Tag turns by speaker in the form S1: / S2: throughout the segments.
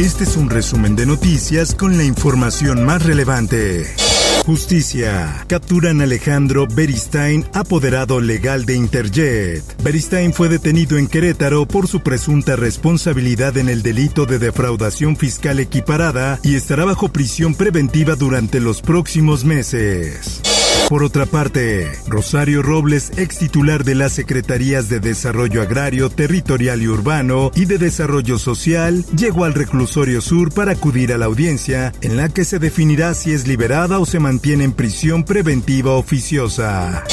S1: Este es un resumen de noticias con la información más relevante. Justicia. Capturan a Alejandro Beristain, apoderado legal de Interjet. Beristain fue detenido en Querétaro por su presunta responsabilidad en el delito de defraudación fiscal equiparada y estará bajo prisión preventiva durante los próximos meses. Por otra parte, Rosario Robles, ex titular de las Secretarías de Desarrollo Agrario, Territorial y Urbano y de Desarrollo Social, llegó al reclusorio sur para acudir a la audiencia, en la que se definirá si es liberada o se mantiene en prisión preventiva oficiosa.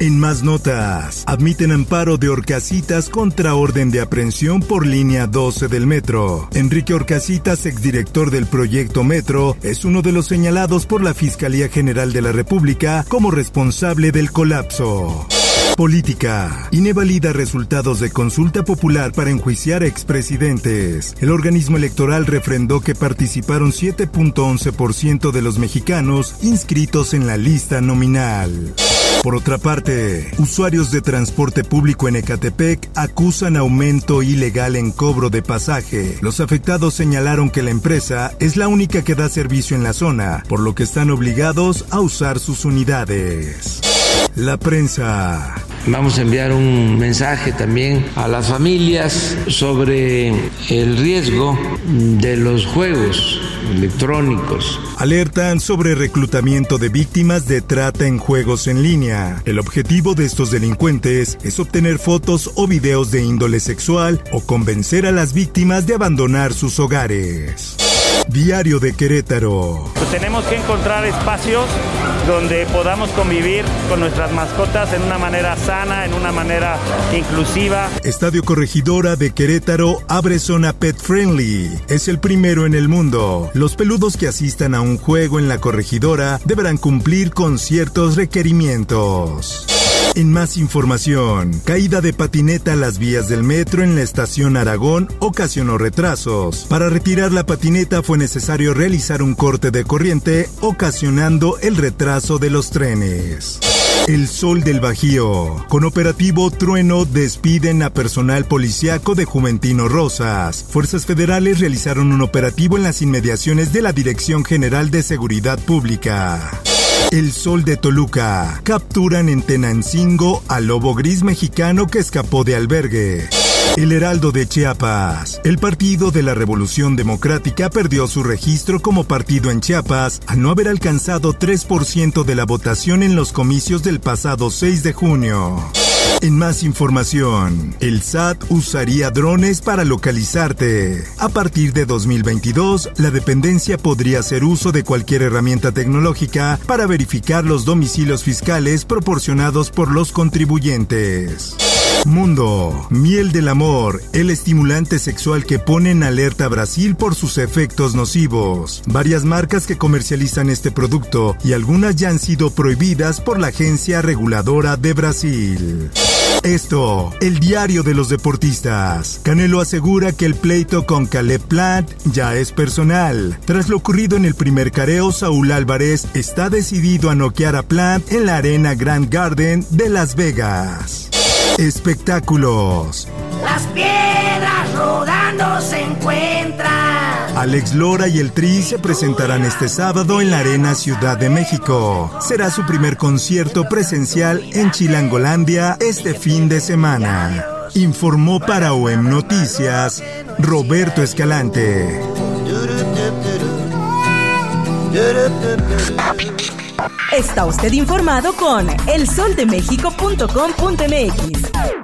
S1: En más notas, admiten amparo de Orcasitas contra orden de aprehensión por línea 12 del metro. Enrique Orcasitas, exdirector del proyecto Metro, es uno de los señalados por la Fiscalía General de la República como responsable del colapso. Política. INE valida resultados de consulta popular para enjuiciar expresidentes. El organismo electoral refrendó que participaron 7.11% de los mexicanos inscritos en la lista nominal. Por otra parte, usuarios de transporte público en Ecatepec acusan aumento ilegal en cobro de pasaje. Los afectados señalaron que la empresa es la única que da servicio en la zona, por lo que están obligados a usar sus unidades. La prensa.
S2: Vamos a enviar un mensaje también a las familias sobre el riesgo de los juegos electrónicos.
S1: Alertan sobre reclutamiento de víctimas de trata en juegos en línea. El objetivo de estos delincuentes es obtener fotos o videos de índole sexual o convencer a las víctimas de abandonar sus hogares. Diario de Querétaro.
S3: Pues tenemos que encontrar espacios donde podamos convivir con nuestras mascotas en una manera sana, en una manera inclusiva.
S1: Estadio Corregidora de Querétaro abre zona pet friendly. Es el primero en el mundo. Los peludos que asistan a un juego en la corregidora deberán cumplir con ciertos requerimientos. En más información, caída de patineta a las vías del metro en la estación Aragón ocasionó retrasos. Para retirar la patineta fue necesario realizar un corte de corriente, ocasionando el retraso de los trenes. El Sol del Bajío. Con operativo Trueno despiden a personal policiaco de Juventino Rosas. Fuerzas federales realizaron un operativo en las inmediaciones de la Dirección General de Seguridad Pública. El Sol de Toluca. Capturan en Tenancingo al lobo gris mexicano que escapó de albergue. El Heraldo de Chiapas. El Partido de la Revolución Democrática perdió su registro como partido en Chiapas al no haber alcanzado 3% de la votación en los comicios del pasado 6 de junio. En más información, el SAT usaría drones para localizarte. A partir de 2022, la dependencia podría hacer uso de cualquier herramienta tecnológica para verificar los domicilios fiscales proporcionados por los contribuyentes. Mundo, miel del amor, el estimulante sexual que pone en alerta Brasil por sus efectos nocivos. Varias marcas que comercializan este producto y algunas ya han sido prohibidas por la Agencia Reguladora de Brasil. Esto, el diario de los deportistas. Canelo asegura que el pleito con Caleb Plant ya es personal. Tras lo ocurrido en el primer careo, Saúl Álvarez está decidido a noquear a Plant en la arena Grand Garden de Las Vegas. Espectáculos.
S4: Las piedras rodando se encuentran.
S1: Alex Lora y el Tri se presentarán este sábado en la Arena Ciudad de México. Será su primer concierto presencial en Chilangolandia este fin de semana. Informó para OEM Noticias Roberto Escalante.
S5: Está usted informado con elsoldemexico.com.mx.